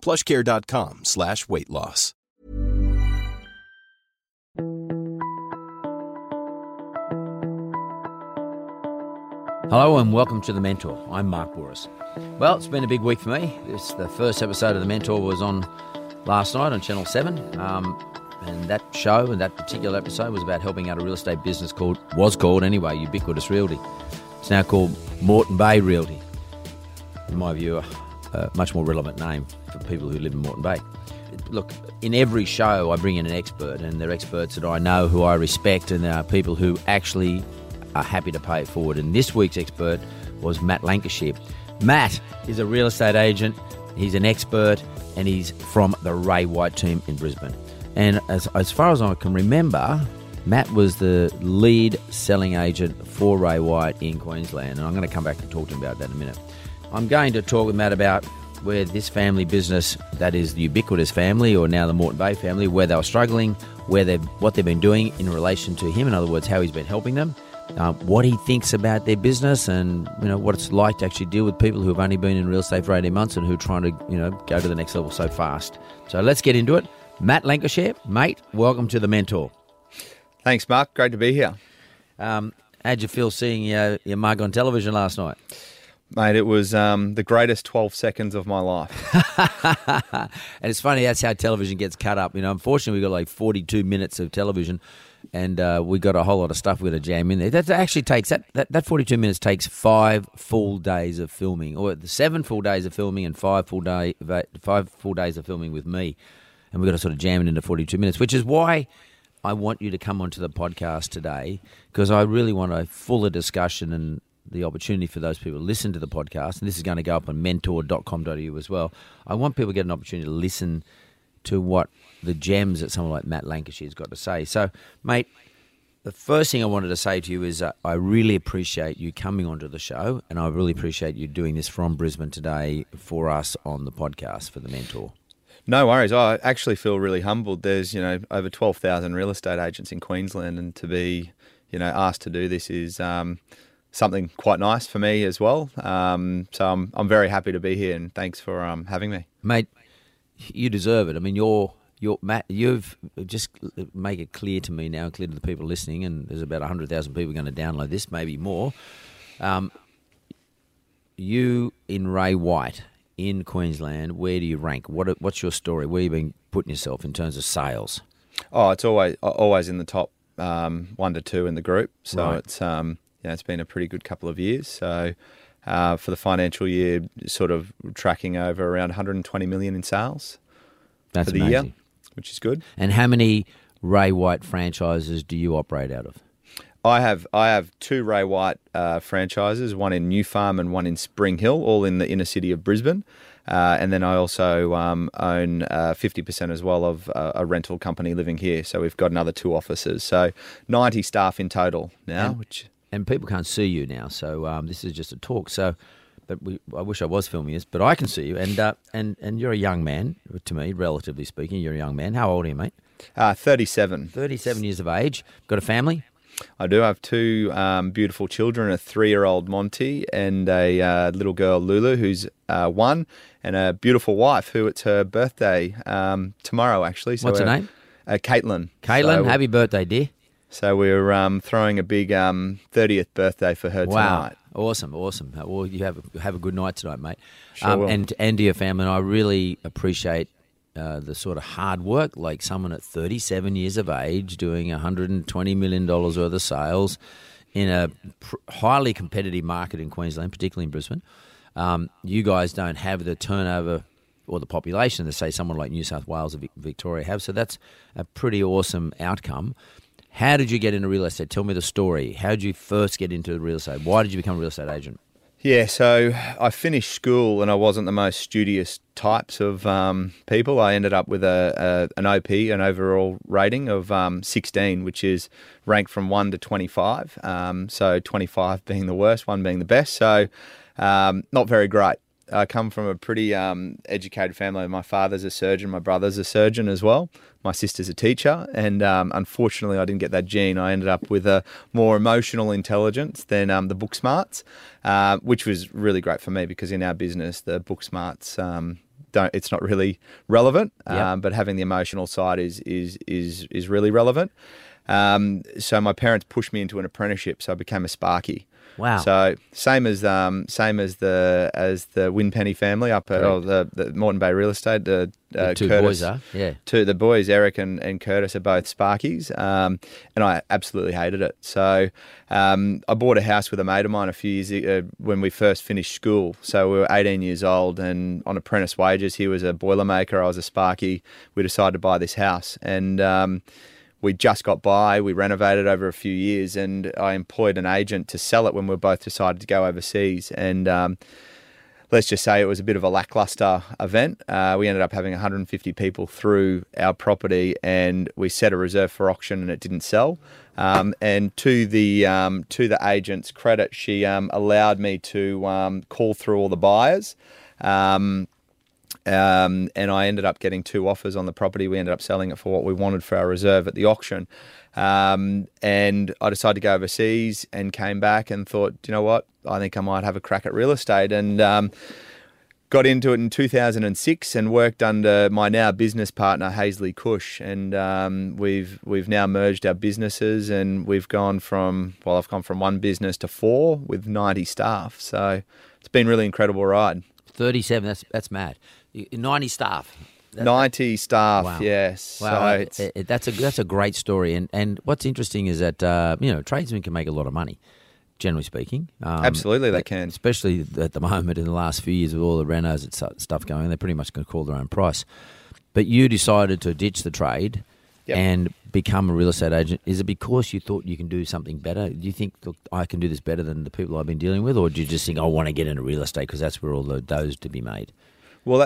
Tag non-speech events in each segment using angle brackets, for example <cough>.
plushcare.com slash weight loss. Hello and welcome to The Mentor. I'm Mark Bouris. Well, it's been a big week for me. This the first episode of The Mentor was on last night on Channel 7. Um, and that show and that particular episode was about helping out a real estate business called, was called anyway, Ubiquitous Realty. It's now called Moreton Bay Realty. In my view, a much more relevant name for people who live in Moreton Bay. Look, in every show, I bring in an expert, and they're experts that I know, who I respect, and they are people who actually are happy to pay it forward. And this week's expert was Matt Lancashire. Matt is a real estate agent, he's an expert, and he's from the Ray White team in Brisbane. And as, as far as I can remember, Matt was the lead selling agent for Ray White in Queensland. And I'm going to come back and talk to him about that in a minute. I'm going to talk with Matt about where this family business, that is the Ubiquitous family, or now the Moreton Bay family, where they were struggling, where they what they've been doing in relation to him. In other words, how he's been helping them, um, what he thinks about their business, and you know what it's like to actually deal with people who have only been in real estate for 18 months and who are trying to you know go to the next level so fast. So let's get into it. Matt Lancashire, mate, welcome to the Mentor. Thanks, Mark. Great to be here. Um, how'd you feel seeing your, your mug on television last night? Mate, it was um, the greatest 12 seconds of my life. <laughs> and it's funny, that's how television gets cut up. You know, unfortunately, we got like 42 minutes of television and uh, we got a whole lot of stuff we're going to jam in there. That actually takes, that, that, that 42 minutes takes five full days of filming, or the seven full days of filming and five full, day, five full days of filming with me. And we've got to sort of jam it into 42 minutes, which is why I want you to come onto the podcast today, because I really want a fuller discussion and the opportunity for those people to listen to the podcast, and this is going to go up on mentor.com.au as well. I want people to get an opportunity to listen to what the gems that someone like Matt Lancashire's got to say. So, mate, the first thing I wanted to say to you is uh, I really appreciate you coming onto the show, and I really appreciate you doing this from Brisbane today for us on the podcast for the Mentor. No worries. I actually feel really humbled. There's, you know, over 12,000 real estate agents in Queensland, and to be, you know, asked to do this is um, something quite nice for me as well. Um, so I'm, I'm very happy to be here, and thanks for um, having me. Mate, you deserve it. I mean, you're, you're, Matt, you've just make it clear to me now, clear to the people listening, and there's about 100,000 people going to download this, maybe more. Um, you in Ray White in Queensland, where do you rank? What what's your story? Where you been putting yourself in terms of sales? Oh, it's always always in the top um, one to two in the group. So right. it's um, yeah, it's been a pretty good couple of years. So uh, for the financial year, sort of tracking over around 120 million in sales That's for the amazing. year, which is good. And how many Ray White franchises do you operate out of? I have I have two Ray White uh, franchises, one in New Farm and one in Spring Hill, all in the inner city of Brisbane. Uh, and then I also um, own uh, 50% as well of uh, a rental company living here. So we've got another two offices. So 90 staff in total now. And, which and people can't see you now. So um, this is just a talk. So, but we, I wish I was filming this, but I can see you. And uh, and and you're a young man to me, relatively speaking. You're a young man. How old are you, mate? Uh, 37. 37 years of age. Got a family? I do I have two um, beautiful children a three year old Monty and a uh, little girl Lulu, who's uh, one, and a beautiful wife who it's her birthday um, tomorrow, actually. So What's her name? Uh, Caitlin. Caitlin, so, happy birthday, dear. So we're um, throwing a big 30th um, birthday for her wow. tonight. Awesome, awesome. Well, you have a, have a good night tonight, mate. Sure um, and and to your family, and I really appreciate uh, the sort of hard work, like someone at 37 years of age doing 120 million dollars worth of sales in a pr- highly competitive market in Queensland, particularly in Brisbane. Um, you guys don't have the turnover or the population that say someone like New South Wales or Victoria have. So that's a pretty awesome outcome. How did you get into real estate? Tell me the story. How did you first get into real estate? Why did you become a real estate agent? Yeah, so I finished school and I wasn't the most studious types of um, people. I ended up with a, a an OP, an overall rating of um, 16, which is ranked from 1 to 25. Um, so 25 being the worst, 1 being the best. So um, not very great. I come from a pretty um, educated family. My father's a surgeon, my brother's a surgeon as well. My sister's a teacher, and um, unfortunately, I didn't get that gene. I ended up with a more emotional intelligence than um, the book smarts, uh, which was really great for me because in our business, the book smarts um, don't. It's not really relevant, Yep. um, but having the emotional side is is is is really relevant. Um, so my parents pushed me into an apprenticeship, so I became a Sparky. Wow. So same as um, same as the as the Winpenny family up at oh, the, the Moreton Bay Real Estate. The, uh, The two Curtis, boys are, yeah. Two the boys, Eric and, and Curtis, are both Sparkies, um, and I absolutely hated it. So um, I bought a house with a mate of mine a few years ago when we first finished school. So we were 18 years old and on apprentice wages. He was a boilermaker. I was a Sparky. We decided to buy this house and. Um, we just got by. We renovated over a few years, and I employed an agent to sell it when we both decided to go overseas. And um, let's just say it was a bit of a lackluster event. Uh, we ended up having 150 people through our property, and we set a reserve for auction, and it didn't sell. Um, and to the um, to the agent's credit, she um, allowed me to um, call through all the buyers. Um, um, and I ended up getting two offers on the property. We ended up selling it for what we wanted for our reserve at the auction. Um, and I decided to go overseas and came back and thought, you know what? I think I might have a crack at real estate. And um, got into it in 2006 and worked under my now business partner Haesley Cush, and um, we've we've now merged our businesses and we've gone from well, I've gone from one business to four with 90 staff. So it's been really incredible ride. 37, that's that's mad. You- 90 staff. That- 90 staff, Wow. yes. Wow, So I- it's, it- that's a that's a great story, and and what's interesting is that uh, you know tradesmen can make a lot of money, generally speaking. Um, Absolutely, they can. especially at the moment in the last few years with all the renos and stuff going. They're pretty much going to call their own price. But you decided to ditch the trade Yep. and become a real estate agent. Is it because you thought you can do something better? Do you think look, I can do this better than the people I've been dealing with, or do you just think I want to get into real estate because that's where all the dough's to be made? Well,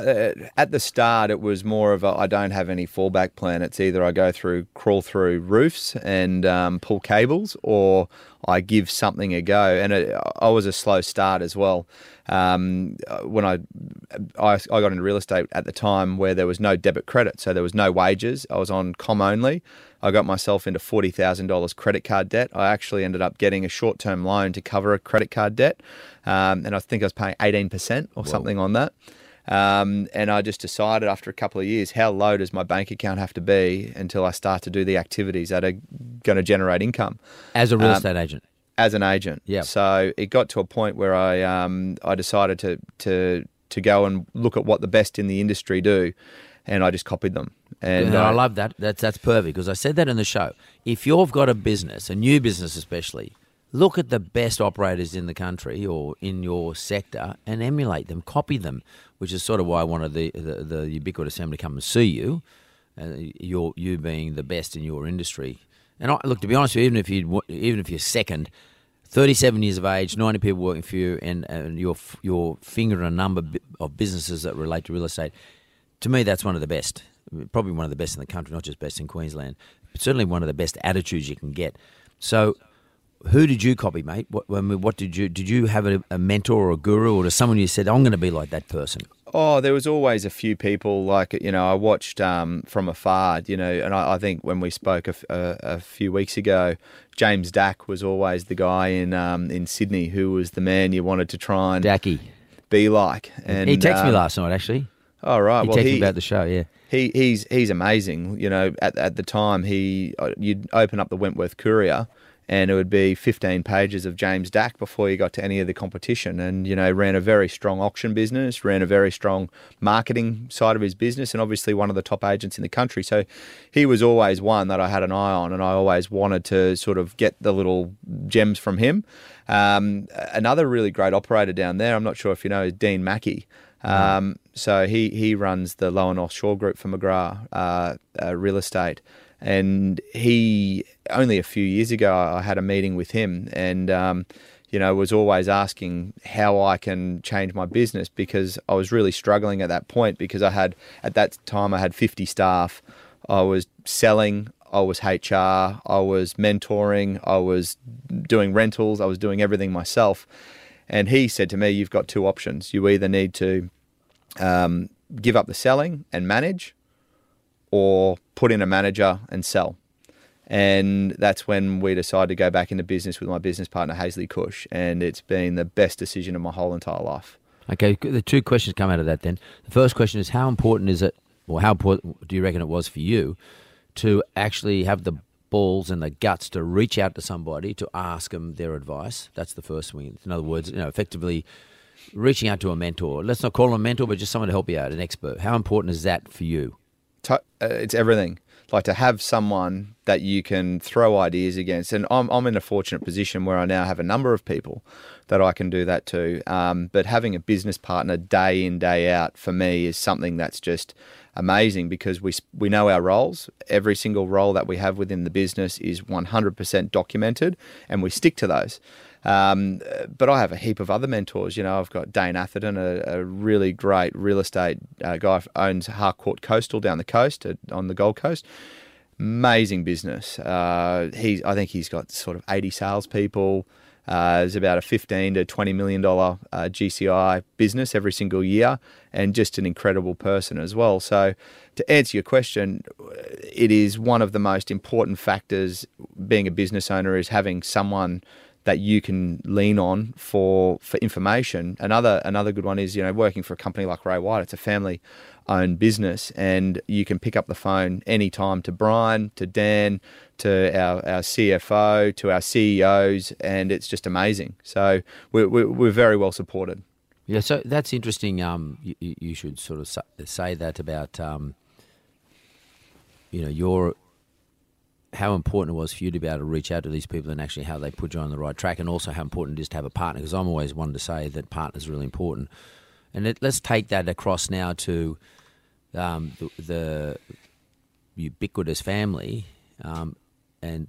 at the start, it was more of a I don't have any fallback plan. It's either I go through, crawl through roofs and um, pull cables, or I give something a go. And it, I was a slow start as well. Um, when I, I I got into real estate at the time where there was no debit credit, so there was no wages. I was on com only. I got myself into forty thousand dollars credit card debt. I actually ended up getting a short term loan to cover a credit card debt, um, and I think I was paying eighteen percent or something on that. Um, and I just decided after a couple of years, how low does my bank account have to be until I start to do the activities that are going to generate income As a real Um, estate agent, as an agent? Yeah. So it got to a point where I um, I decided to to to go and look at what the best in the industry do, and I just copied them. And And I uh, love that. That's that's perfect because I said that in the show. If you've got a business, a new business especially, look at the best operators in the country or in your sector and emulate them, copy them, which is sort of why I wanted the the, the ubiquitous Sam to come and see you. Uh, you you being the best in your industry. And I, look, to be honest, with you, even if you even if you're second, 37 years of age, 90 people working for you, and, and your your finger in a number of businesses that relate to real estate. To me, that's one of the best. Probably one of the best in the country, not just best in Queensland. But certainly one of the best attitudes you can get. So, who did you copy, mate? What, what did you did you have a, a mentor or a guru or to someone you said I'm going to be like that person? Oh, there was always a few people like you know I watched um, from afar, you know, and I, I think when we spoke a, f- a- a few weeks ago, James Dack was always the guy in um, in Sydney who was the man you wanted to try and Dacky. be like. And he texted me um, last night actually. Oh right, He well texted he, about the show. Yeah. he he's he's amazing. You know, at at the time he uh, you'd open up the Wentworth Courier. And it would be 15 pages of James Dack before you got to any of the competition. And, you know, ran a very strong auction business, ran a very strong marketing side of his business, and obviously one of the top agents in the country. So he was always one that I had an eye on, and I always wanted to sort of get the little gems from him. Um, another really great operator down there, I'm not sure if you know, is Dean Mackey. Um, so he, he runs the Lower North Shore Group for McGrath uh, uh, Real Estate. And he, only a few years ago, I had a meeting with him and, um, you know, was always asking how I can change my business because I was really struggling at that point because I had, at that time, I had 50 staff. I was selling, I was HR, I was mentoring, I was doing rentals, I was doing everything myself. And he said to me, You've got two options. You either need to um, give up the selling and manage, or put in a manager and sell. And that's when we decided to go back into business with my business partner, Haesley Cush. And it's been the best decision of my whole entire life. Okay, the two questions come out of that then. The first question is how important is it, or how important do you reckon it was for you to actually have the balls and the guts to reach out to somebody to ask them their advice? That's the first thing. In other words, you know, effectively reaching out to a mentor. Let's not call them a mentor, but just someone to help you out, an expert. How important is that for you? Uh, it's everything. Like to have someone that you can throw ideas against, and I'm I'm in a fortunate position where I now have a number of people that I can do that to. Um, but having a business partner day in day out for me is something that's just amazing because we we know our roles. Every single role that we have within the business is 100% documented, and we stick to those. Um, but I have a heap of other mentors. You know, I've got Dane Atherton, a, a really great real estate uh, guy, owns Harcourt Coastal down the coast at, on the Gold Coast. Amazing business. Uh, he, I think he's got sort of 80 salespeople. Uh, about a 15 to 20 million dollar uh, GCI business every single year, and just an incredible person as well. So, to answer your question, it is one of the most important factors being a business owner is having someone that you can lean on for for information. Another another good one is you know working for a company like Ray White. It's a family owned business, and you can pick up the phone anytime to Brian, to Dan, to our, our CFO, to our CEOs, and it's just amazing. So we're, we're very well supported. Yeah, so that's interesting. Um, you, you should sort of say that about, um, you know, your how important it was for you to be able to reach out to these people and actually how they put you on the right track, and also how important it is to have a partner. Because I'm always one to say that partners really important. And let, us take that across now to um, the, the, ubiquitous family, um, and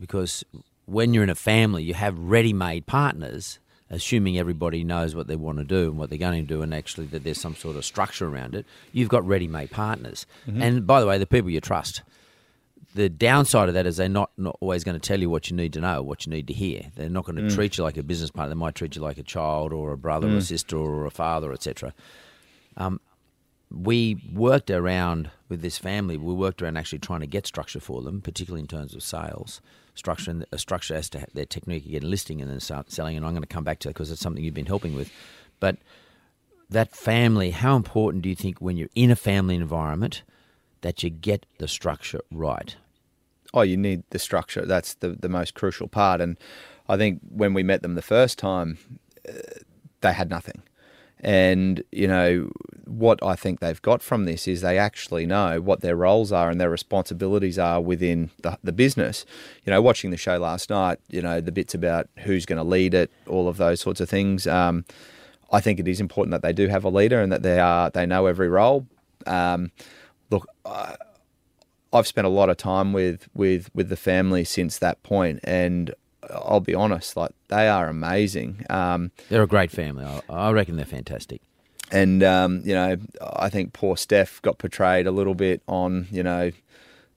because when you're in a family, you have ready-made partners, assuming everybody knows what they want to do and what they're going to do, and actually that there's some sort of structure around it. You've got ready-made partners, mm-hmm. and by the way, the people you trust the downside of that is they're not, not always going to tell you what you need to know, what you need to hear. They're not going to mm. treat you like a business partner. They might treat you like a child or a brother mm. or a sister or a father, etc. Um, we worked around with this family. We worked around actually trying to get structure for them, particularly in terms of sales structure and a structure as to their technique again, listing and then selling. And I'm going to come back to that because it's something you've been helping with. But that family, how important do you think when you're in a family environment that you get the structure right? Oh, you need the structure. That's the, the most crucial part. And I think when we met them the first time, uh, they had nothing. And, you know, what I think they've got from this is they actually know what their roles are and their responsibilities are within the, the business. You know, watching the show last night, you know, the bits about who's going to lead it, all of those sorts of things. Um, I think it is important that they do have a leader and that they are they know every role. Um, look, I, I've spent a lot of time with with with the family since that point, and I'll be honest, like they are amazing. Um, they're a great family. I, I reckon they're fantastic. And um, you know, I think poor Steph got portrayed a little bit on you know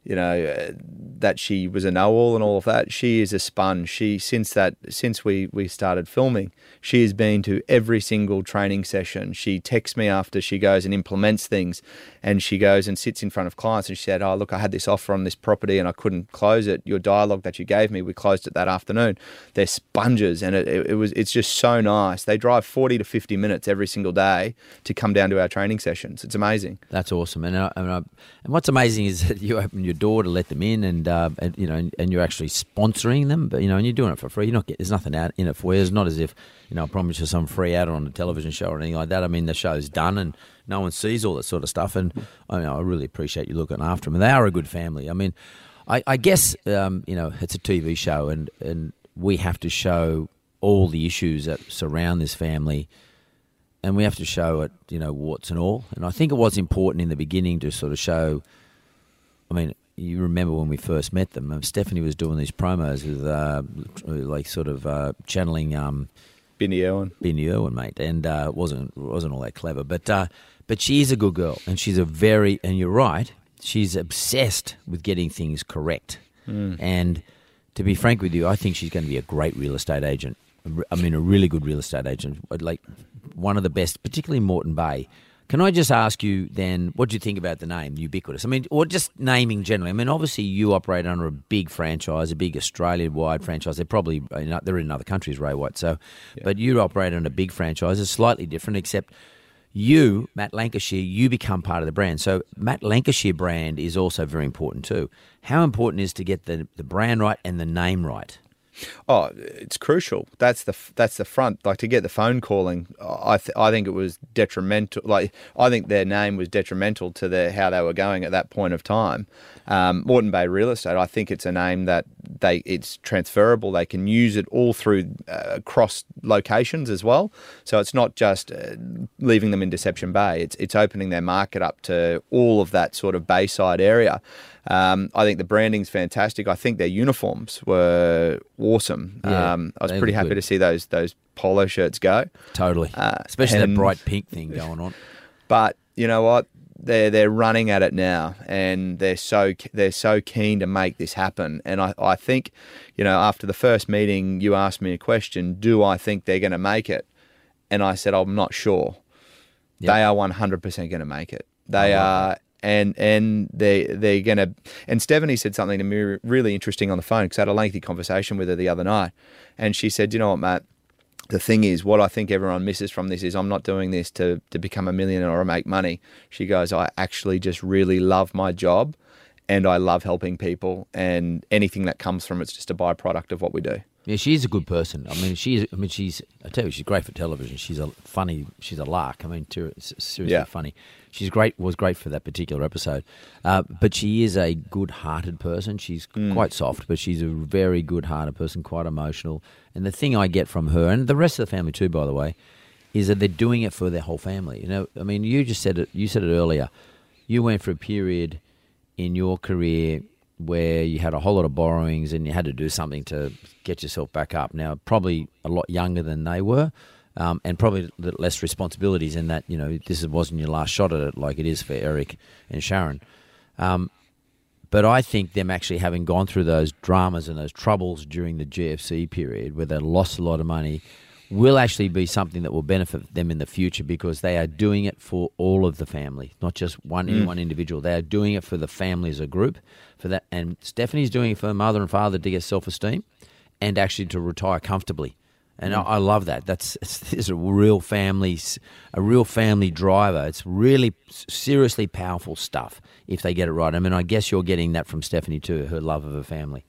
you know uh, that she was a know-all and all of that. She is a sponge. She since that since we we started filming, she has been to every single training session. She texts me after she goes and implements things, and she goes and sits in front of clients and she said, "Oh look, I had this offer on this property and I couldn't close it. Your dialogue that you gave me, we closed it that afternoon. They're sponges, and it, it, it was it's just so nice. They drive forty to fifty minutes every single day to come down to our training sessions. It's amazing. That's awesome. And I, and, I, and what's amazing is <laughs> that you open your door to let them in, and, uh, and you know, and, and, you're actually sponsoring them, but you know, and you're doing it for free. You're not get, there's nothing out in it for you. It's not as if you know, I promise you some free ad on a television show or anything like that. I mean, the show's done, and no one sees all that sort of stuff. And I, mean, I really appreciate you looking after them. And they are a good family. I mean, I, I guess um, you know it's a TV show, and and we have to show all the issues that surround this family and we have to show it, you know, warts and all. And I think it was important in the beginning to sort of show. I mean, you remember when we first met them, um, Stephanie was doing these promos with, uh, like, sort of uh, channeling um, Bindi Irwin, Bindi Irwin, mate, and uh, wasn't wasn't all that clever, but uh, but she is a good girl, and she's a very, and you're right, she's obsessed with getting things correct, mm. and to be frank with you, I think she's going to be a great real estate agent. I mean, a really good real estate agent, like one of the best, particularly Moreton Bay. Can I just ask you then, what do you think about the name Ubiquitous? I mean, or just naming generally. I mean, obviously you operate under a big franchise, a big Australia-wide franchise. They're probably they're in other countries, Ray White. So, yeah. but you operate under a big franchise. It's slightly different, except you, Matt Lancashire, you become part of the brand. So Matt Lancashire brand is also very important too. How important is to get the the brand right and the name right? Oh, it's crucial. That's the that's the front. Like to get the phone calling, I th- I think it was detrimental. Like I think their name was detrimental to their how they were going at that point of time. Um, Moreton Bay Real Estate. I think it's a name that they it's transferable. They can use it all through uh, cross locations as well. So it's not just uh, leaving them in Deception Bay. It's it's opening their market up to all of that sort of Bayside area. Um, I think the branding's fantastic. I think their uniforms were awesome. Yeah, um, I was pretty happy good. to see those those polo shirts go. Totally, uh, especially and, that bright pink thing going on. But you know what? They're they're running at it now, and they're so they're so keen to make this happen. And I, I think, you know, after the first meeting, you asked me a question: Do I think they're going to make it? And I said I'm not sure. Yep. They are 100% going to make it. They are and and they they're gonna. And Stephanie said something to me really interesting on the phone because I had a lengthy conversation with her the other night, and she said, "You know what, Matt." The thing is, what I think everyone misses from this is I'm not doing this to, to become a millionaire or make money. She goes, I actually just really love my job and I love helping people, and anything that comes from it's just a byproduct of what we do. Yeah, she's a good person. I mean, she's. I mean, she's. I tell you, she's great for television. She's a funny. She's a lark. I mean, seriously yeah. funny. She's great. Was great for that particular episode. Uh, but she is a good-hearted person. She's mm. quite soft, but she's a very good-hearted person. Quite emotional. And the thing I get from her, and the rest of the family too, by the way, is that they're doing it for their whole family. You know, I mean, you just said it. You said it earlier. You went for a period in your career where you had a whole lot of borrowings and you had to do something to get yourself back up. Now, probably a lot younger than they were, um, and probably less responsibilities in that, you know, this wasn't your last shot at it like it is for Eric and Sharon. Um, but I think them actually having gone through those dramas and those troubles during the GFC period where they lost a lot of money will actually be something that will benefit them in the future because they are doing it for all of the family, not just one mm. one individual. They are doing it for the family as a group. For that, and Stephanie's doing it for her mother and father to get self esteem, and actually to retire comfortably. And mm. I, I, love that. That's it's, <laughs> it's, a real family, a real family driver. It's really seriously powerful stuff if they get it right. I mean, I guess you're getting that from Stephanie too, her love of her family.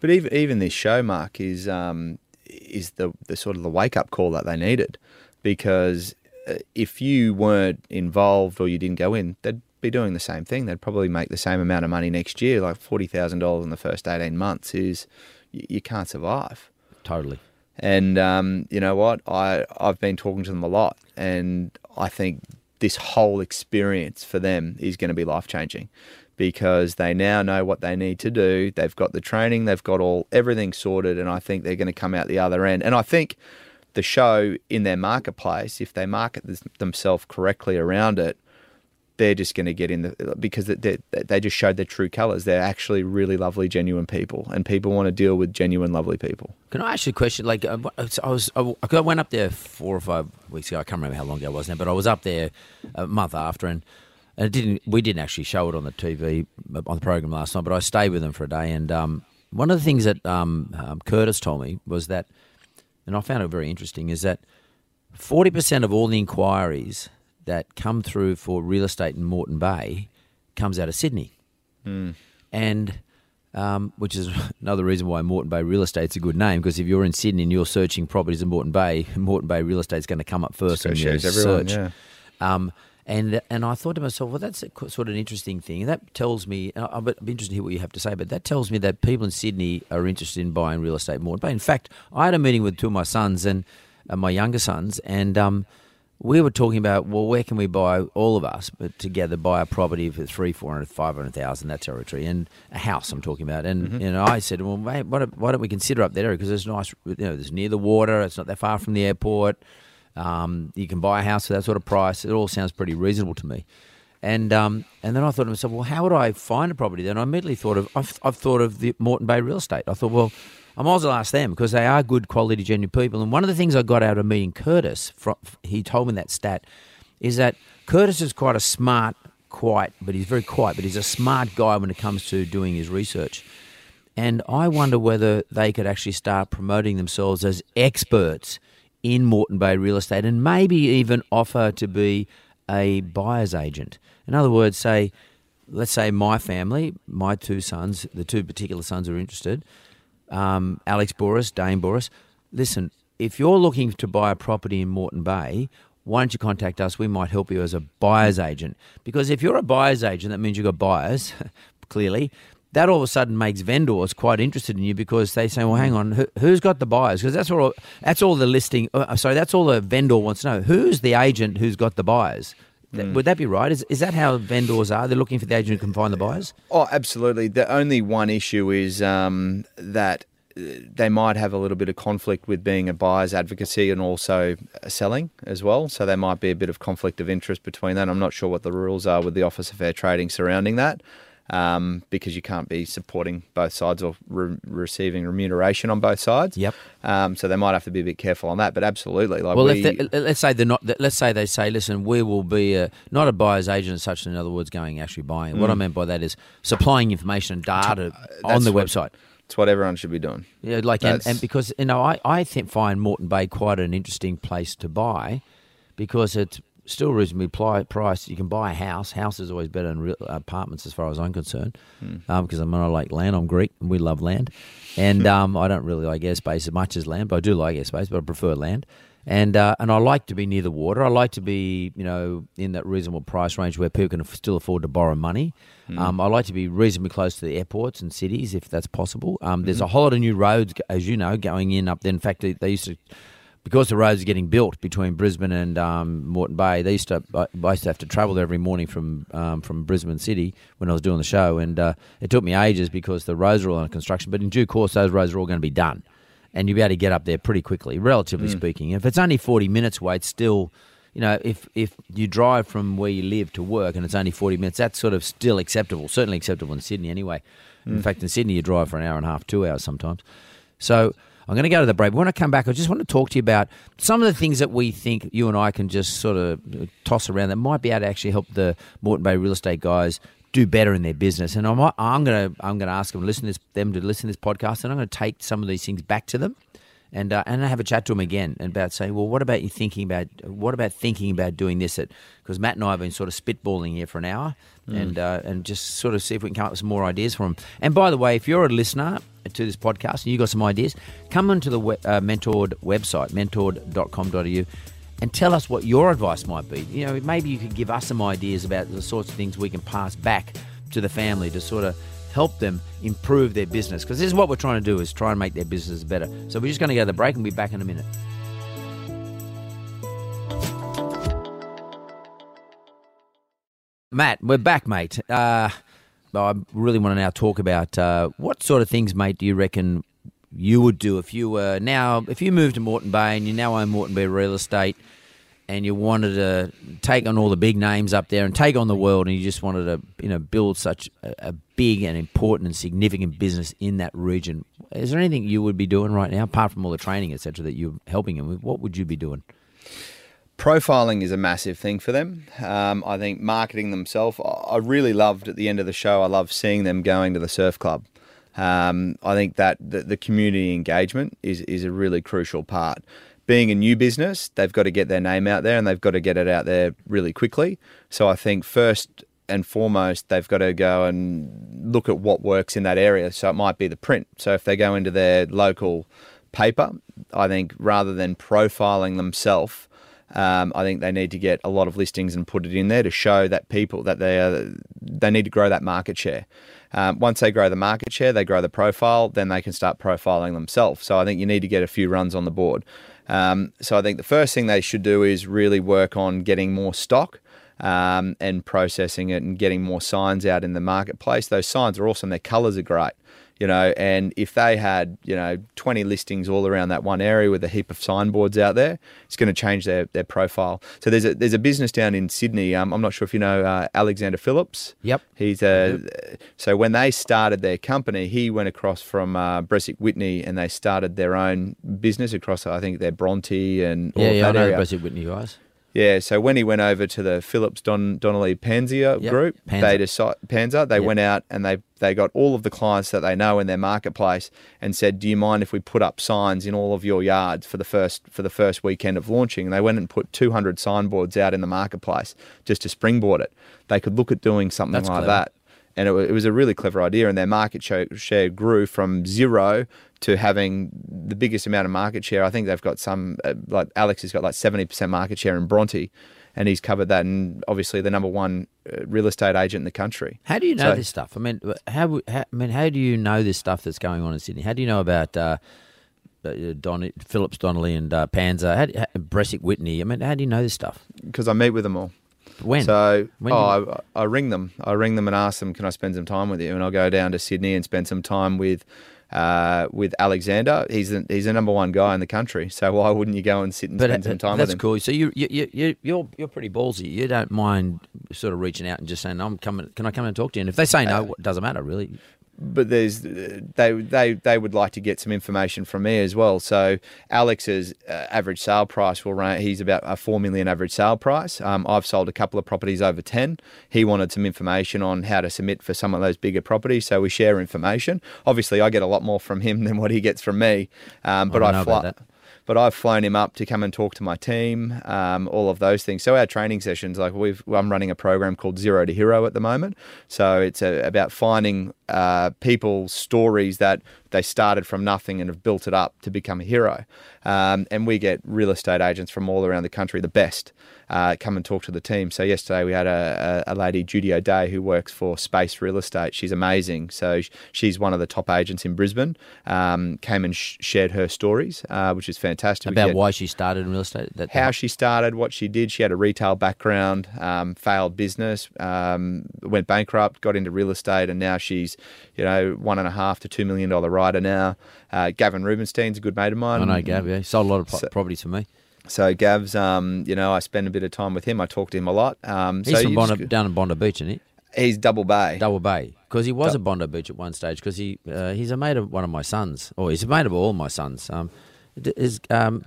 But even even this show, Mark, is um, is the, the sort of the wake up call that they needed because uh, if you weren't involved or you didn't go in, they'd be doing the same thing. They'd probably make the same amount of money next year. Like forty thousand dollars in the first eighteen months is you, you can't survive. Totally. And um, you know what? I I've been talking to them a lot, and I think this whole experience for them is going to be life changing because they now know what they need to do. They've got the training, they've got all everything sorted, and I think they're going to come out the other end. And I think the show in their marketplace, if they market themselves correctly around it, they're just going to get in the because they, they just showed their true colors. They're actually really lovely, genuine people, and people want to deal with genuine, lovely people. Can I ask you a question? Like, uh, I was, I went up there four or five weeks ago. I can't remember how long ago it was now, but I was up there a month after, and and didn't. We didn't actually show it on the TV on the program last night, but I stayed with them for a day. And um, one of the things that um, um, Curtis told me was that, and I found it very interesting, is that forty percent of all the inquiries that come through for real estate in Moreton Bay comes out of Sydney. Mm. and um, which is <laughs> another reason why Moreton Bay Real Estate's a good name because if you're in Sydney and you're searching properties in Moreton Bay, <laughs> Moreton Bay Real Estate's going to come up first So in your everyone, search. yeah. Um, and and I thought to myself, well, that's a sort of an interesting thing. And that tells me, and I- I'd be interested to hear what you have to say, but that tells me that people in Sydney are interested in buying real estate more. But in fact, I had a meeting with two of my sons and uh, my younger sons, and um, we were talking about, well, where can we buy, all of us, but together, buy a property for three, four hundred, five hundred thousand, that territory, and a house I'm talking about. And, you know, I said, well, mate, why don't, why don't we consider up that area? Because it's nice, you know, it's near the water, it's not that far from the airport. Um, you can buy a house for that sort of price. It all sounds pretty reasonable to me. And um, and then I thought to myself, well, how would I find a property? Then I immediately thought of I've, I've thought of the Moreton Bay Real Estate. I thought, well, I might as well ask them because they are good quality, genuine people. And one of the things I got out of meeting Curtis, from, he told me that stat, is that Curtis is quite a smart, quiet, but he's very quiet, but he's a smart guy when it comes to doing his research. And I wonder whether they could actually start promoting themselves as experts in Moreton Bay real estate and maybe even offer to be a buyer's agent. In other words, say, let's say my family, my two sons, the two particular sons are interested, um, Alex Bouris, Dane Bouris. Listen, if you're looking to buy a property in Moreton Bay, why don't you contact us? We might help you as a buyer's agent. Because if you're a buyer's agent, that means you've got buyers, <laughs> clearly. That all of a sudden makes vendors quite interested in you because they say, "Well, hang on, who, who's got the buyers?" Because that's all. That's all the listing. Uh, sorry, that's all the vendor wants to know. Who's the agent who's got the buyers? Th- Would that be right? Is is that how vendors are? They're looking for the agent who can find the buyers. Oh, absolutely. The only one issue is um, that uh, they might have a little bit of conflict with being a buyer's advocacy and also selling as well. So there might be a bit of conflict of interest between that. I'm not sure what the rules are with the Office of Fair Trading surrounding that. Um, because you can't be supporting both sides or re- receiving remuneration on both sides. Yep. Um, so they might have to be a bit careful on that. But absolutely, like Well, we, if they, let's say they're not. Let's say they say, "Listen, we will be a, not a buyer's agent as such." In other words, going actually buying. What I meant by that is supplying information and data on Mm. that's the what- website. it's what everyone should be doing. Yeah, like and, and because you know, I I think find Moreton Bay quite an interesting place to buy because it's still reasonably pli- priced. You can buy a house. House is always better than real, apartments, as far as I'm concerned. Because I'm I like land. I'm Greek, and we love land. And um, I don't really like airspace as much as land, but I do like airspace, but I prefer land. And uh, and I like to be near the water. I like to be, you know, in that reasonable price range where people can still afford to borrow money. Um, I like to be reasonably close to the airports and cities if that's possible. Um, there's a whole lot of new roads, as you know, going in up there. In fact, they, they used to because the roads are getting built between Brisbane and um, Moreton Bay, they used to I I used to have to travel there every morning from um, from Brisbane City when I was doing the show, and uh, it took me ages because the roads are all under construction. But in due course, those roads are all going to be done, and you'll be able to get up there pretty quickly, relatively speaking. If it's only forty minutes away, it's still. You know, if if you drive from where you live to work and it's only forty minutes, that's sort of still acceptable. Certainly acceptable in Sydney, anyway. In fact, in Sydney, you drive for an hour and a half, two hours sometimes. So I'm going to go to the break. When I come back, I just want to talk to you about some of the things that we think you and I can just sort of uh, toss around that might be able to actually help the Moreton Bay real estate guys do better in their business. And I'm, I'm going to I'm going to ask them listen to this, them to listen to this podcast, and I'm going to take some of these things back to them. And, uh, and have a chat to them again and about saying, well, what about you thinking about what about thinking about doing this? Because Matt and I have been sort of spitballing here for an hour, and uh, and just sort of see if we can come up with some more ideas for them. And by the way, if you're a listener to this podcast and you got some ideas, come onto the we- uh, Mentored website, mentored.com.au, and tell us what your advice might be. You know, maybe you could give us some ideas about the sorts of things we can pass back to the family to sort of help them improve their business. Because this is what we're trying to do: is try and make their business better. So we're just going to go to the break and be back in a minute. Matt, we're back, mate. Uh, I really want to now talk about uh, what sort of things, mate, do you reckon you would do if you were now, if you moved to Moreton Bay and you now own Moreton Bay Real Estate and you wanted to take on all the big names up there and take on the world and you just wanted to, you know, build such a, a big and important and significant business in that region. Is there anything you would be doing right now, apart from all the training, etc., that you're helping them with? What would you be doing? profiling is a massive thing for them. Um, I think marketing themselves. I really loved at the end of the show. I love seeing them going to the surf club. Um, I think that the, the community engagement is is a really crucial part. Being a new business, they've got to get their name out there and they've got to get it out there really quickly. So I think first and foremost, they've got to go and look at what works in that area. So it might be the print. So if they go into their local paper, I think rather than profiling themselves, um, I think they need to get a lot of listings and put it in there to show that people that they are, they need to grow that market share. Um, once they grow the market share, they grow the profile, then they can start profiling themselves. So I think you need to get a few runs on the board. Um, so I think the first thing they should do is really work on getting more stock. Um, and processing it and getting more signs out in the marketplace. Those signs are awesome. Their colours are great you know, and if they had, you know, 20 listings all around that one area with a heap of signboards out there, it's going to change their, their profile. So there's a there's a business down in Sydney. Um, I'm not sure if you know uh, Alexander Phillips. Yep. He's a yep. so when they started their company, he went across from uh, Bresic Whitney and they started their own business across. I think they're Bronte and yeah, yeah, I know area. Bresic Whitney guys. Yeah, so when he went over to the Phillips Don, Donnelly Pantzer Yep, group, Pantzer. they decided Pantzer, they Yep. went out and they they got all of the clients that they know in their marketplace and said, "Do you mind if we put up signs in all of your yards for the first for the first weekend of launching?" And they went and put 200 signboards out in the marketplace just to springboard it. They could look at doing something That's like clever. that. And it, it was a really clever idea, and their market share, share grew from zero to having the biggest amount of market share. I think they've got some, uh, like Alex has got like 70% market share in Bronte, and he's covered that, and obviously the number one uh, real estate agent in the country. How do you know So- this stuff? I mean, how, how? I mean, how do you know this stuff that's going on in Sydney? How do you know about uh, uh, Don, Phillips Donnelly and uh, Pantzer, how, how, Bresic Whitney? I mean, how do you know this stuff? Because I meet with them all. When? So When oh, I, I ring them. I ring them and ask them, "Can I spend some time with you?" And I'll go down to Sydney and spend some time with uh, with Alexander. He's the, he's the number one guy in the country. So why wouldn't you go and sit and but spend uh, some time that's with him? cool. So you you you you- you're you're pretty ballsy. You don't mind sort of reaching out and just saying, "I'm coming. Can I come and talk to you?" And if they say Uh, no, it doesn't matter really. But there's they they they would like to get some information from me as well. So Alex's uh, average sale price will run. He's about a four million average sale price. Um, I've sold a couple of properties over ten. He wanted some information on how to submit for some of those bigger properties. So we share information. Obviously, I get a lot more from him <laughs> than what he gets from me. Um, but I I, fly, about that. But I've flown him up to come and talk to my team, um, all of those things. So our training sessions, like we've, I'm running a program called Zero to Hero at the moment. So it's a, about finding uh, people's stories that they started from nothing and have built it up to become a hero. Um, and we get real estate agents from all around the country, the best, uh, come and talk to the team. So yesterday we had a, a, a lady, Judy O'Day, who works for Space Real Estate. She's amazing. So she's one of the top agents in Brisbane. Um, came and sh- shared her stories, uh, which is fantastic. About why she started in real estate. That how she started, what she did. She had a retail background, um, failed business, um, went bankrupt, got into real estate, and now she's, you know, one and a half to two million dollar writer now. Uh, Gavin Rubenstein's a good mate of mine. I know Gav. Yeah, he sold a lot of So- properties for me. So Gav's, um, you know, I spend a bit of time with him. I talk to him a lot. Um, He's so from Bondi, just- down in Bondi Beach, isn't he? he's double bay. Double Bay, because he was at Bondi Beach at one stage. Because he uh, he's a mate of one of my sons, or he's a mate of all my sons. Um, is um,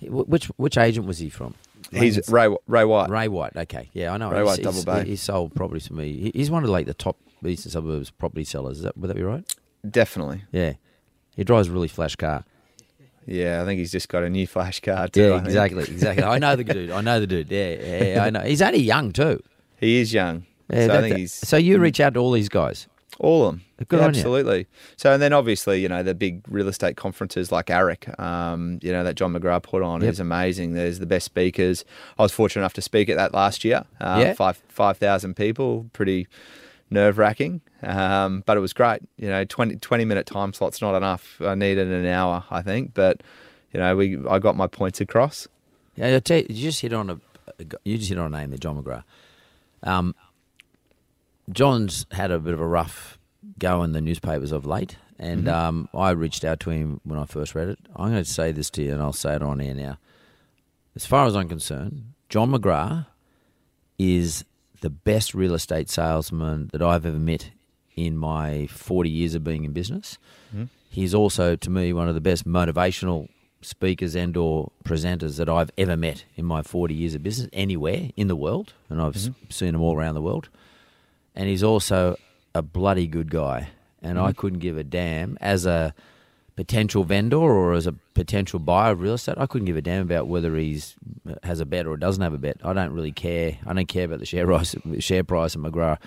which which agent was he from? He's Ray Ray White. Ray White. Okay, yeah, I know. Ray He's- White, he's- Double Bay. He, he sold properties for me. He, he's one of like the top eastern suburbs property sellers. Is that would that be right? Definitely. Yeah, he drives a really flash car. Yeah, I think he's just got a new flash car too. I Yeah, think. exactly, exactly. I know the <laughs> dude. I know the dude. Yeah, yeah, I know. He's only young too. He is young. Yeah, so I that- think that- he's so you reach out to all these guys. All of them. Good Yeah, on you. absolutely. So, and then obviously, you know, the big real estate conferences like AREC, um, you know, that John McGrath put on Yep. is amazing. There's the best speakers. I was fortunate enough to speak at that last year. Uh, Yeah. Five 5,000 people, pretty nerve wracking, um, but it was great. You know, 20, 20 minute time slot's not enough. I needed an hour, I think, but, you know, we I got my points across. Yeah, you, you just hit on a, you just hit on a name there, John McGrath. Um, John's had a bit of a rough go in the newspapers of late, and Mm-hmm. um, I reached out to him when I first read it. I'm going to say this to you, and I'll say it on air now. As far as I'm concerned, John McGrath is the best real estate salesman that I've ever met in my 40 years of being in business. Hmm. He's also, to me, one of the best motivational speakers and or presenters that I've ever met in my 40 years of business anywhere in the world, and I've s hmm. seen him all around the world. And he's also a bloody good guy, and I hmm. couldn't give a damn as a potential vendor or as a potential buyer of real estate. I couldn't give a damn about whether he's has a bet or doesn't have a bet. I don't really care. I don't care about the share price, share price of McGrath.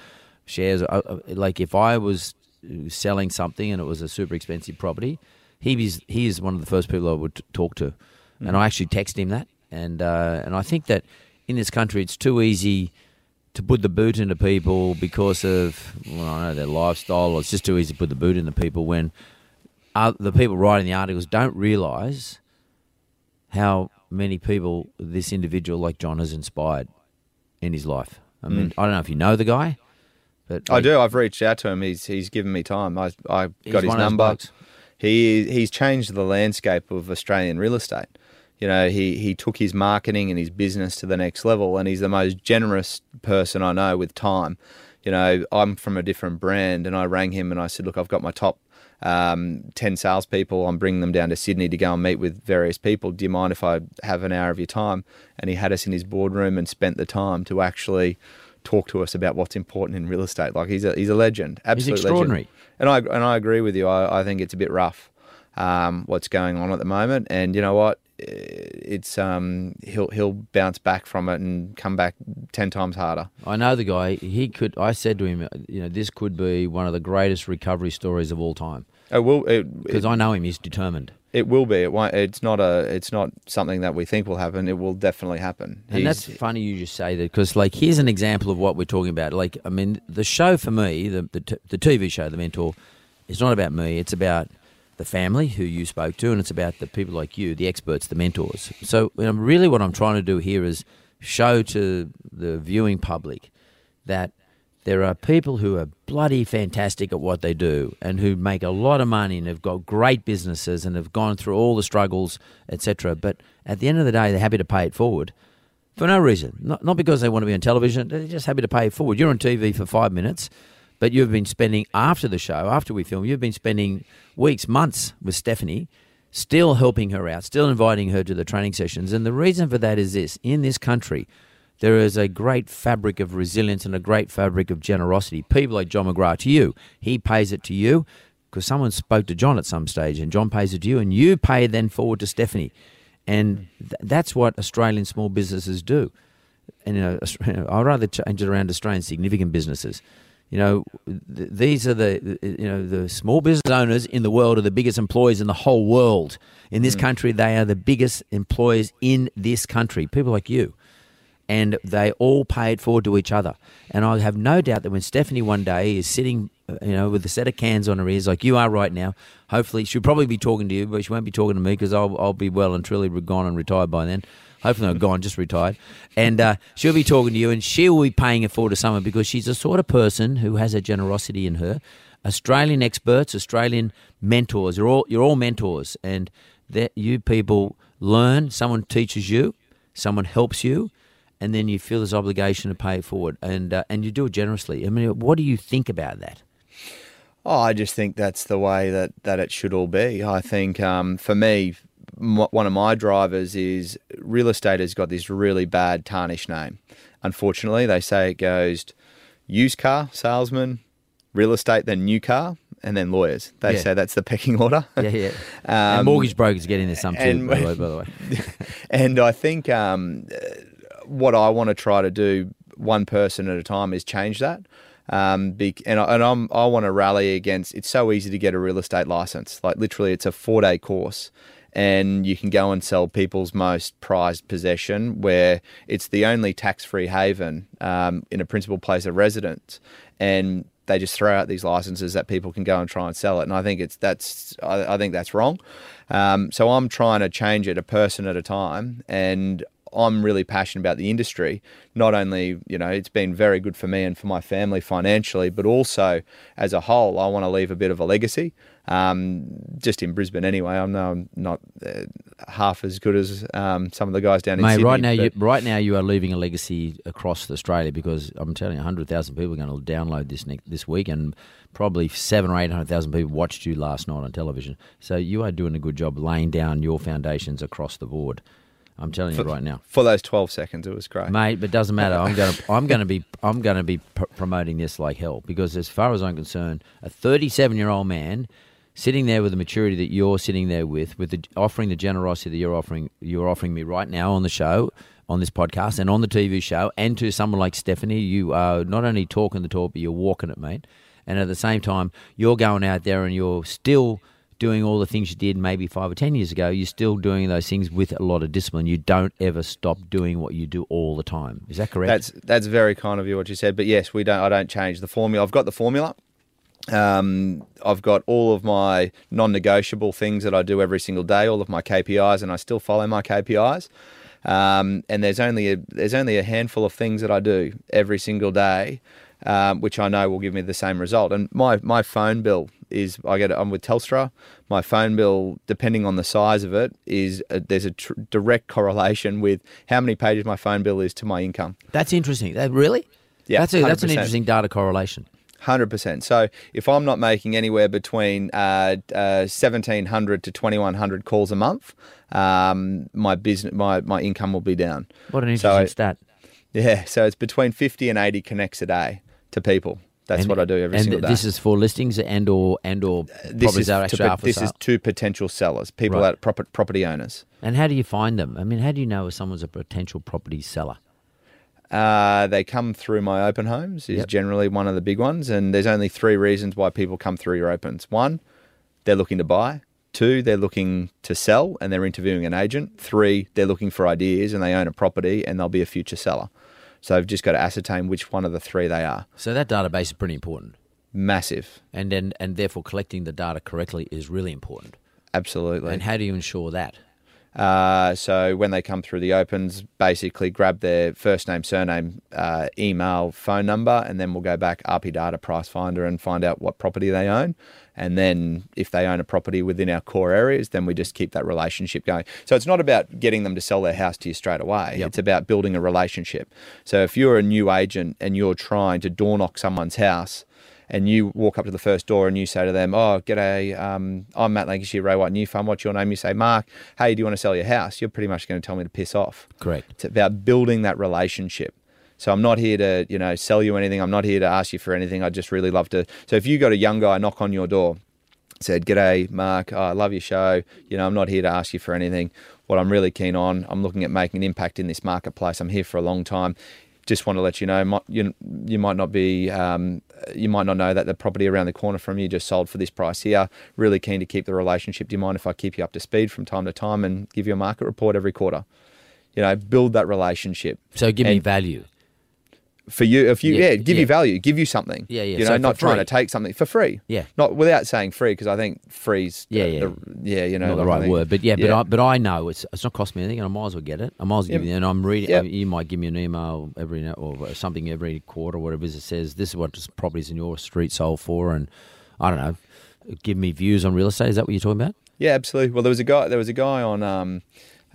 shares. Uh, uh, Like if I was selling something and it was a super expensive property, he is he is one of the first people I would t- talk to, and I actually text him that. And uh, and I think that in this country it's too easy to put the boot into people because of well, I know their lifestyle. Or it's just too easy to put the boot into people when uh, the people writing the articles don't realise how many people this individual like John has inspired in his life. I mean, I don't know if you know the guy, but I do. I've reached out to him. He's he's given me time. I I got his one of those number. He he's changed the landscape of Australian real estate. You know, he he took his marketing and his business to the next level, and he's the most generous person I know with time. You know, I'm from a different brand, and I rang him and I said, "Look, I've got my top um, ten salespeople. I'm bringing them down to Sydney to go and meet with various people. Do you mind if I have an hour of your time?" And he had us in his boardroom and spent the time to actually talk to us about what's important in real estate. Like he's a he's a legend, absolute extraordinary. legend. And I and I agree with you. I, I think it's a bit rough um, what's going on at the moment. And you know what? It's um, he'll he'll bounce back from it and come back ten times harder. I know the guy. He could. I said to him, you know, this could be one of the greatest recovery stories of all time It will because I know him. He's determined, it will be. It won't. It's not a. It's not something that we think will happen. It will definitely happen. and that's funny you just say that because, like, here's an example of what we're talking about. Like, I mean, the show for me, the the, t- the TV show, The Mentor, is not about me. It's about the family who you spoke to, and it's about the people like you, the experts, the mentors. So, you know, really, what I'm trying to do here is show to the viewing public that there are people who are bloody fantastic at what they do and who make a lot of money and have got great businesses and have gone through all the struggles, etc. But at the end of the day, they're happy to pay it forward for no reason. Not, not because they want to be on television, they're just happy to pay it forward. You're on TV for five minutes, but you've been spending, after the show, after we film, you've been spending weeks, months with Stephanie, still helping her out, still inviting her to the training sessions. And the reason for that is this in this country, there is a great fabric of resilience and a great fabric of generosity. People like John McGrath to you, he pays it to you because someone spoke to John at some stage and John pays it to you and you pay then forward to Stephanie. And th- that's what Australian small businesses do. And you know, <laughs> I'd rather change it around Australian significant businesses. You know, th- these are the you know the small business owners in the world are the biggest employers in the whole world. In this country, they are the biggest employers in this country. People like you and they all pay it forward to each other. And I have no doubt that when Stephanie one day is sitting, uh, you know, with a set of cans on her ears like you are right now, hopefully she'll probably be talking to you, but she won't be talking to me because I'll, I'll be well and truly gone and retired by then. Hopefully not gone, just retired. And uh, she'll be talking to you and she'll be paying it forward to someone because she's the sort of person who has a generosity in her. Australian experts, Australian mentors, you're all, you're all mentors. And that you people learn, someone teaches you, someone helps you, and then you feel this obligation to pay it forward, and uh, and you do it generously. I mean, what do you think about that? Oh, I just think that's the way that, that it should all be. I think um, for me, m- one of my drivers is real estate has got this really bad tarnished name. Unfortunately, they say it goes used car salesman, real estate, then new car, and then lawyers. They Yeah. say that's the pecking order. Yeah, yeah. <laughs> Um, and mortgage brokers get in there some too, and- by the way. <laughs> By the way, <laughs> and I think um, what I want to try to do, one person at a time, is change that. Um, be, and I, and I'm, I want to rally against. It's so easy to get a real estate license. Like literally, it's a four day course, and you can go and sell people's most prized possession, where it's the only tax free haven um, in a principal place of residence, and they just throw out these licenses that people can go and try and sell it. And I think it's that's I, I think that's wrong. Um, so I'm trying to change it a person at a time, and I'm really passionate about the industry. Not only, you know, it's been very good for me and for my family financially, but also as a whole, I want to leave a bit of a legacy. Um, just in Brisbane, anyway. I know I'm not uh, half as good as um, some of the guys down in mate. Sydney. right now, you, right now, you are leaving a legacy across Australia because I'm telling you, hundred thousand people are going to download this next, this week, and probably seven or eight hundred thousand people watched you last night on television. So you are doing a good job laying down your foundations across the board. I'm telling you right now. for those 12 seconds, it was great. mate. But it doesn't matter. I'm going <laughs> to I'm going to be I'm going to be pr- promoting this like hell because as far as I'm concerned, a 37 year old man sitting there with the maturity that you're sitting there with, with the offering the generosity that you're offering you're offering me right now on the show on this podcast and on the TV show, and to someone like Stephanie, you are not only talking the talk, but you're walking it, mate. And at the same time, you're going out there and you're still doing all the things you did maybe five or ten years ago. You're still doing those things with a lot of discipline. You don't ever stop doing what you do all the time. Is that correct? That's that's very kind of you what you said. But yes, we don't. I don't change the formula. I've got the formula. Um, I've got all of my non-negotiable things that I do every single day, all of my KPIs, and I still follow my KPIs. Um, and there's only a, there's only a handful of things that I do every single day, um, which I know will give me the same result. And my my phone bill is I get I'm with Telstra. My phone bill, depending on the size of it, is a, there's a tr- direct correlation with how many pages my phone bill is to my income. That's interesting. That, really? Yeah, that's a, that's an interesting data correlation. Hundred percent. So if I'm not making anywhere between uh, uh, seventeen hundred to twenty one hundred calls a month, um, my business, my, my income will be down. What an interesting I- stat. Yeah. So it's between fifty and eighty connects a day to people. That's And- what I do every single day. this is for listings and or and or this properties is to, after this sale. is to potential sellers, people Right. that proper, property owners. And how do you find them? I mean, how do you know if someone's a potential property seller? Uh, they come through my open homes is Yep. generally one of the big ones, and there's only three reasons why people come through your opens. One, they're looking to buy. Two, they're looking to sell and they're interviewing an agent. Three, they're looking for ideas and they own a property and they'll be a future seller. So I've just got to ascertain which one of the three they are. So that database is pretty important, Massive, and then and therefore collecting the data correctly is really important. absolutely. And how do you ensure that? Uh, so when they come through the opens, basically grab their first name, surname, uh, email, phone number, and then we'll go back RP Data Price Finder and find out what property they own. And then if they own a property within our core areas, then we just keep that relationship going. So it's not about getting them to sell their house to you straight away. Yep. It's about building a relationship. So if you're a new agent and you're trying to door knock someone's house, and you walk up to the first door and you say to them, "Oh, g'day, um, I'm Matt Lancashire, Ray White New Farm. What's your name?" You say, "Mark. Hey, do you want to sell your house?" You're pretty much going to tell me to piss off. Correct. It's about building that relationship. So I'm not here to, you know, sell you anything. I'm not here to ask you for anything. I'd just really love to. So if you got a young guy knock on your door, said, "G'day, Mark. Oh, I love your show. You know, I'm not here to ask you for anything. What I'm really keen on, I'm looking at making an impact in this marketplace. I'm here for a long time. Just want to let you know, mi- you you might not be, um, you might not know that the property around the corner from you just sold for this price here. Really keen to keep the relationship. Do you mind if I keep you up to speed from time to time and give you a market report every quarter? You know, build that relationship So give me value. For you. If you, Yeah, yeah, give yeah. you value, give you something. Yeah, yeah. You know, So not trying to take something for free. Yeah. Not without saying free because I think free's Yeah, the- yeah. the- yeah, you know, Not the right word, but yeah, but I, but I know it's it's not costing me anything, and I might as well get it. I might as well give you, and I'm reading. Yep. You might give me an email every now- or something every quarter, whatever it is. It says this is what this properties in your street sold for, and I don't know. Give me views on real estate. Is that what you're talking about? Yeah, absolutely. Well, there was a guy. There was a guy on um,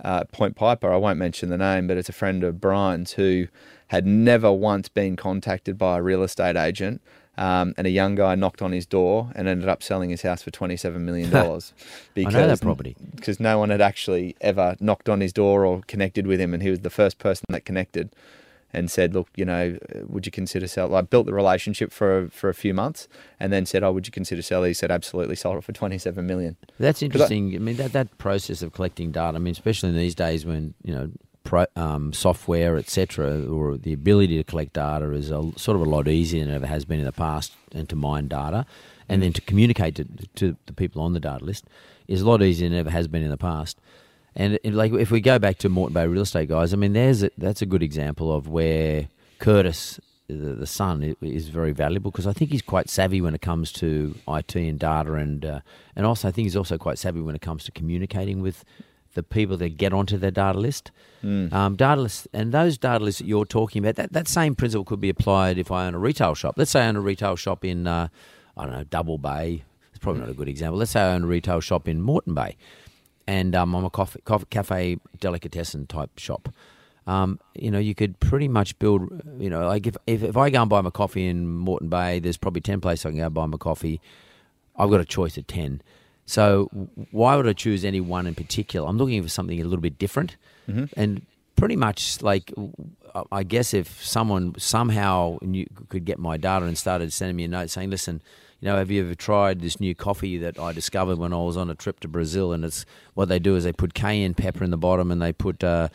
uh, Point Piper. I won't mention the name, but it's a friend of Brian's who had never once been contacted by a real estate agent. Um, and a young guy knocked on his door and ended up selling his house for twenty-seven million dollars <laughs> I know that property. because no one had actually ever knocked on his door or connected with him, and he was the first person that connected and said, "Look, you know, would you consider sell?" I built the relationship for for a few months, and then said, "Oh, would you consider selling?" He said, "Absolutely." Sold it for twenty-seven million. That's I- interesting. I, mean, that that process of collecting data. I mean, especially in these days when you know. Pro, um, software, etc., or the ability to collect data is a, sort of a lot easier than it ever has been in the past, and to mine data, and then to communicate to, to the people on the data list is a lot easier than it ever has been in the past. And like if we go back to Moreton Bay real estate guys, I mean, there's a, that's a good example of where Curtis, the, the son, is very valuable because I think he's quite savvy when it comes to IT and data, and uh, and also I think he's also quite savvy when it comes to communicating with the people that get onto their data list. Um, data lists and those data lists that you're talking about, that, that same principle could be applied if I own a retail shop. Let's say I own a retail shop in, uh, I don't know, Double Bay. It's probably not a good example. Let's say I own a retail shop in Moreton Bay and um, I'm a coffee, coffee, cafe delicatessen type shop. Um, you know, you could pretty much build. You know, like if, if if I go and buy my coffee in Moreton Bay, there's probably ten places I can go and buy my coffee. I've got a choice of ten. So why would I choose any one in particular? I'm looking for something a little bit different, and pretty much like I guess if someone somehow knew, could get my data and started sending me a note saying, "Listen, you know, have you ever tried this new coffee that I discovered when I was on a trip to Brazil?" And it's what they do is they put cayenne pepper in the bottom and they put uh,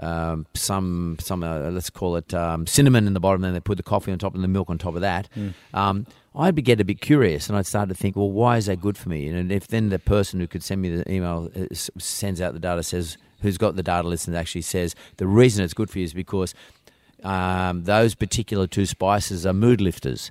um, some some uh, let's call it um, cinnamon in the bottom, and then they put the coffee on top and the milk on top of that. Um, I'd be get a bit curious, and I'd start to think, well, why is that good for me? And if then the person who could send me the email uh, sends out the data says who's got the data list and actually says the reason it's good for you is because um, those particular two spices are mood lifters,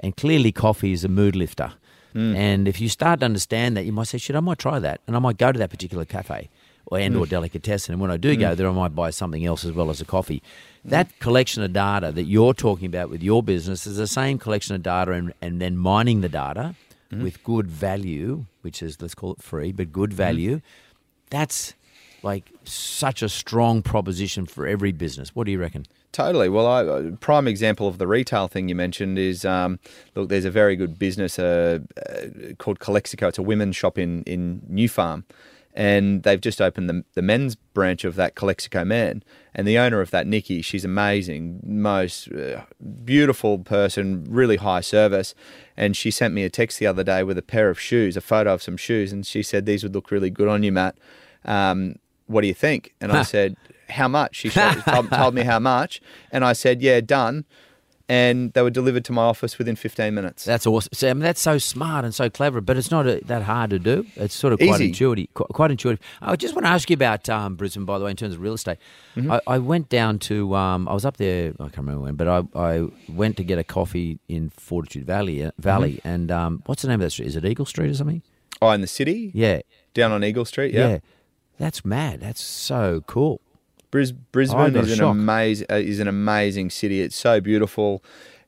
and clearly coffee is a mood lifter. And if you start to understand that, you might say, "Shit, I might try that," and I might go to that particular cafe and or delicatessen. And when I do go there, I might buy something else as well as a coffee. That collection of data that you're talking about with your business is the same collection of data, and, and then mining the data with good value, which is let's call it free, but good value. That's like such a strong proposition for every business. What do you reckon? Totally. Well, I, a prime example of the retail thing you mentioned is um, look. There's a very good business uh, uh, called Calexico. It's a women's shop in in New Farm, and they've just opened the, the men's branch of that Calexico Man. And the owner of that, Nikki, she's amazing, most uh, beautiful person, really high service. And she sent me a text the other day with a pair of shoes, a photo of some shoes, and she said these would look really good on you, Matt. Um, what do you think? And I said, how much? She <laughs> told, told me how much, and I said, yeah, done. And they were delivered to my office within 15 minutes. That's awesome. Mean, that's so smart and so clever, but it's not uh that hard to do. It's sort of quite Easy. intuitive. Quite, quite intuitive. I just want to ask you about um, Brisbane, by the way, in terms of real estate. Mm-hmm. I, I went down to, um, I was up there, I can't remember when, but I, I went to get a coffee in Fortitude Valley, uh, Valley, Mm-hmm. and um, what's the name of that street? Is it Eagle Street or something? Oh, in the city, Yeah, down on Eagle Street. yeah. Yeah, That's mad. That's so cool. Bris- Brisbane is an shock. amazing uh, is an amazing city. It's so beautiful.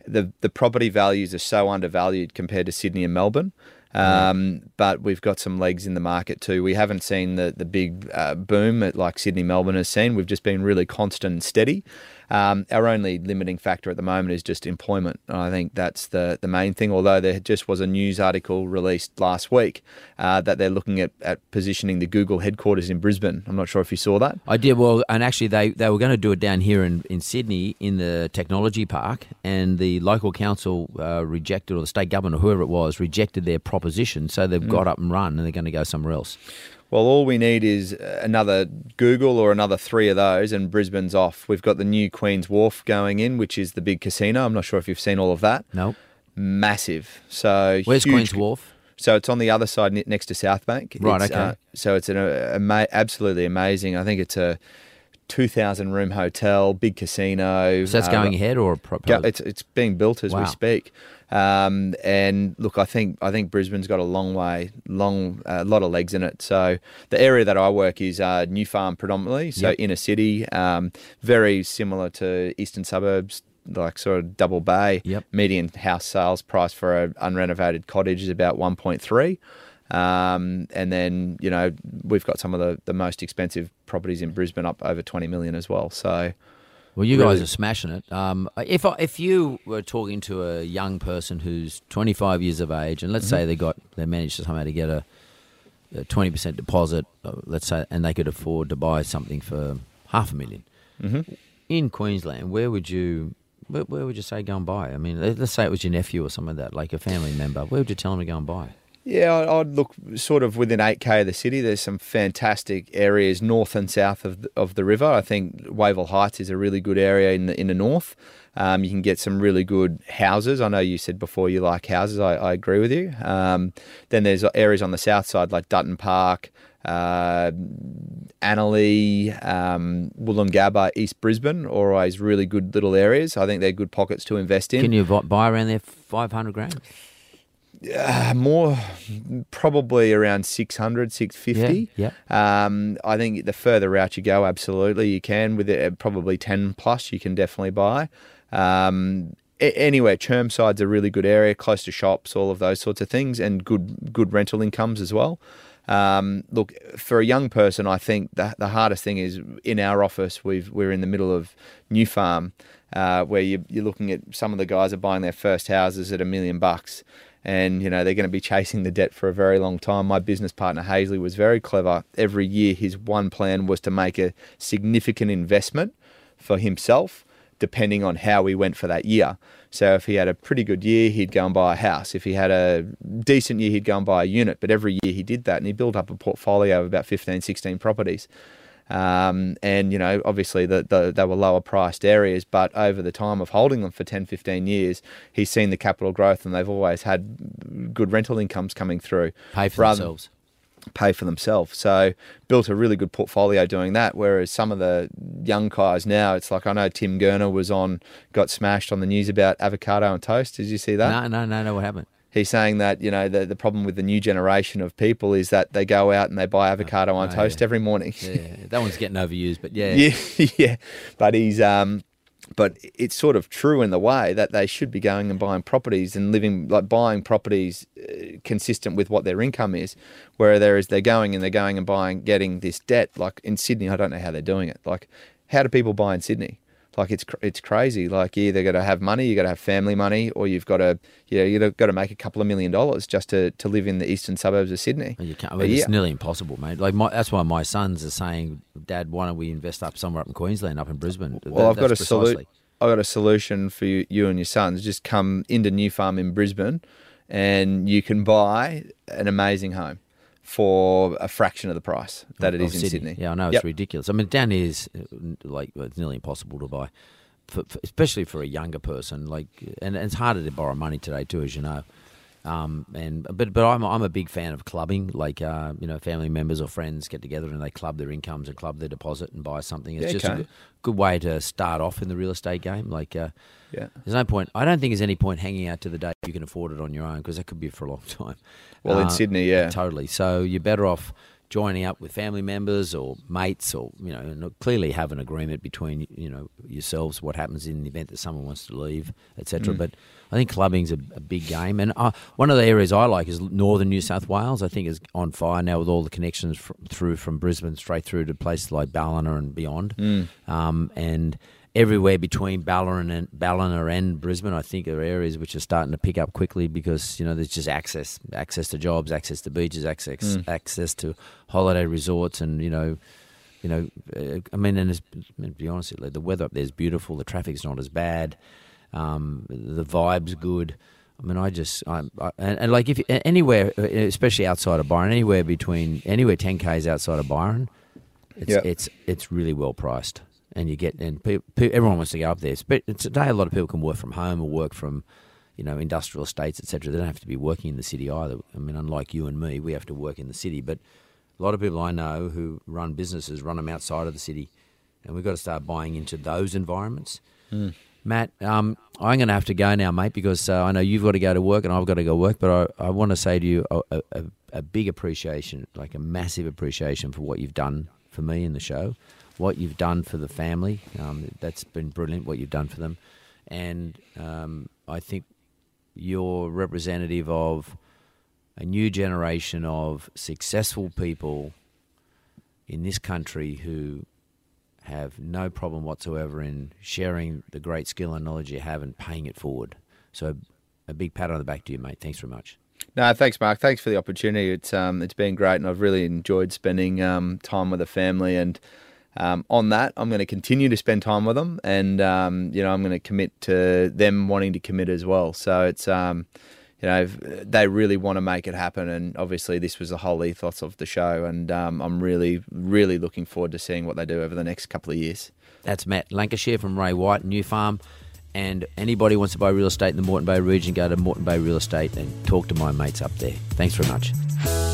the The property values are so undervalued compared to Sydney and Melbourne. Um, but we've got some legs in the market too. We haven't seen the the big uh, boom that like Sydney, Melbourne has seen. We've just been really constant and steady. Um, our only limiting factor at the moment is just employment. And I think that's the the main thing. Although there just was a news article released last week uh, that they're looking at, at positioning the Google headquarters in Brisbane. I'm not sure if you saw that. I did well, and actually they, they were going to do it down here in, in Sydney in the technology park, and the local council uh, rejected, or the state government, or whoever it was, rejected their proposition. So they've got up and run, and they're going to go somewhere else. Well, all we need is another Google or another three of those, and Brisbane's off. We've got the new Queen's Wharf going in, which is the big casino. I'm not sure if you've seen all of that. No, Massive. So where's huge- Queen's Wharf? So it's on the other side next to South Bank. Right, It's, okay. uh, so it's an uh, ama- absolutely amazing. I think it's a 2,000 room hotel, big casino. So that's uh, going ahead, or a pro- it's it's being built as Wow. we speak. Um, and look, I think I think Brisbane's got a long way, long a lot of legs in it. So the area that I work is uh, New Farm predominantly, so Yep. inner city, um, very similar to eastern suburbs, like sort of Double Bay. Yep. Median house sales price for an unrenovated cottage is about one point three. Um, and then you know we've got some of the, the most expensive properties in Brisbane up over twenty million as well. So Well, you Really- guys are smashing it. Um, if I, if you were talking to a young person who's 25 years of age, and let's Mm-hmm. say they got they managed to somehow to get a, a 20% deposit, uh, let's say, and they could afford to buy something for half a 1000000 Mm-hmm. in Queensland, where would you where, where would you say go and buy? I mean, let- let's say it was your nephew or something like that, like a family member. Where would you tell them to go and buy? Yeah, I'd- look sort of within 8k of the city. There's some fantastic areas north and south of the, of the river. I think Wavell Heights is a really good area in the in the north. Um, you can get some really good houses. I know you said before you like houses. I, I agree with you. Um, then there's areas on the south side like Dutton Park, uh, Annerley, um, Woolloongabba, East Brisbane, always really good little areas. I think they're good pockets to invest in. Can you buy around there 500 grand? Uh, more probably around 600 650 Yeah, um, i think the further out you go absolutely you can. With it probably 10 plus you can definitely buy. Um, a- anywhere chermside's a really good area close to shops all of those sorts of things and good good rental incomes as well. Um, look for a young person i think the, the hardest thing is in our office we've we're in the middle of new farm uh, where you, you're looking at some of the guys are buying their first houses at a million bucks and you know they're going to be chasing the debt for a very long time. My business partner Haesley was very clever. Every year, his one plan was to make a significant investment for himself, depending on how he went for that year. So if he had a pretty good year, he'd go and buy a house. If he had a decent year, he'd go and buy a unit. But every year he did that, and he built up a portfolio of about 15, 16 properties. Um, and, you know, obviously the, the, they were lower priced areas, but over the time of holding them for 10, 15 years, he's seen the capital growth and they've always had good rental incomes coming through. Pay for themselves. Pay for themselves. So built a really good portfolio doing that. Whereas some of the young guys now, it's like I know Tim Gurner was on, got smashed on the news about avocado and toast. Did you see that? No, no, no, no. What happened? He's saying that you know the, the problem with the new generation of people is that they go out and they buy avocado on oh, toast yeah. every morning. Yeah, that one's getting overused, but yeah, yeah, <laughs> yeah. But he's um, but it's sort of true in the way that they should be going and buying properties and living like buying properties uh, consistent with what their income is. Where there is they're going and they're going and buying, getting this debt. Like in Sydney, I don't know how they're doing it. Like, how do people buy in Sydney? Like it's cr- it's crazy. Like you either got to have money, you got to have family money, or you've got to you know you got to make a couple of million dollars just to, to live in the eastern suburbs of Sydney. You can't, I mean, it's nearly impossible, mate. Like my, that's why my sons are saying, "Dad, why don't we invest up somewhere up in Queensland, up in Brisbane?" Well, That- I've got a solution. I've got a solution for you, you and your sons. Just come into New Farm in Brisbane, and you can buy an amazing home for a fraction of the price that it of is in Sydney. Yeah, I know it's Yep. ridiculous. I mean, down here is uh, like it's nearly impossible to buy, for, for, especially for a younger person. Like, and, and it's harder to borrow money today too, as you know. Um, and but but I'm I'm a big fan of clubbing. Like, uh, you know, family members or friends get together and they club their incomes and club their deposit and buy something. It's Yeah, just a good, good way to start off in the real estate game. Like, uh, Yeah. there's no point. I don't think there's any point hanging out to the day you can afford it on your own because that could be for a long <laughs> time. Well, in Uh, Sydney, yeah. totally. So you're better off joining up with family members or mates, or you know, and clearly have an agreement between you know yourselves what happens in the event that someone wants to leave, etc. Mm. But I think clubbing's a, a big game, and uh, one of the areas I like is northern New South Wales. I think is on fire now with all the connections fr- through from Brisbane straight through to places like Ballina and beyond, Mm. um, and. Everywhere between Ballina and Ballina and Brisbane, I think are areas which are starting to pick up quickly because you know there's just access, access to jobs, access to beaches, access Mm. access to holiday resorts, and you know, you know, uh, I mean, and it's, to be honest, the weather up there is beautiful. The traffic's not as bad. Um, the vibe's good. I mean, I just, I, I, and, and like if anywhere, uh, especially outside of Byron, anywhere between anywhere ten k's outside of Byron, it's Yep. it's it's really well priced, and you get and everyone wants to go up there. But today, a lot of people can work from home or work from, you know, industrial estates, etc. They don't have to be working in the city either. I mean, unlike you and me, we have to work in the city. But a lot of people I know who run businesses run them outside of the city, and we've got to start buying into those environments. Matt, um, I'm going to have to go now, mate, because uh, I know you've got to go to work and I've got to go work. But I, I want to say to you a, a, a big appreciation, like a massive appreciation for what you've done for me in the show, what you've done for the family. Um, that's been brilliant, what you've done for them. And um, I think you're representative of a new generation of successful people in this country who have no problem whatsoever in sharing the great skill and knowledge you have and paying it forward. So, a big pat on the back to you, mate. Thanks very much. No, thanks, Mark. Thanks for the opportunity. It's um, it's been great, and I've really enjoyed spending um, time with the family. And um, on that, I'm going to continue to spend time with them, and um, you know, I'm going to commit to them wanting to commit as well. So it's um, you know, they really want to make it happen, and obviously this was the whole ethos of the show, and um, I'm really, really looking forward to seeing what they do over the next couple of years. That's Matt Lancashire from Ray White, New Farm. And anybody wants to buy real estate in the Moreton Bay region, go to Moreton Bay Real Estate and talk to my mates up there. Thanks very much.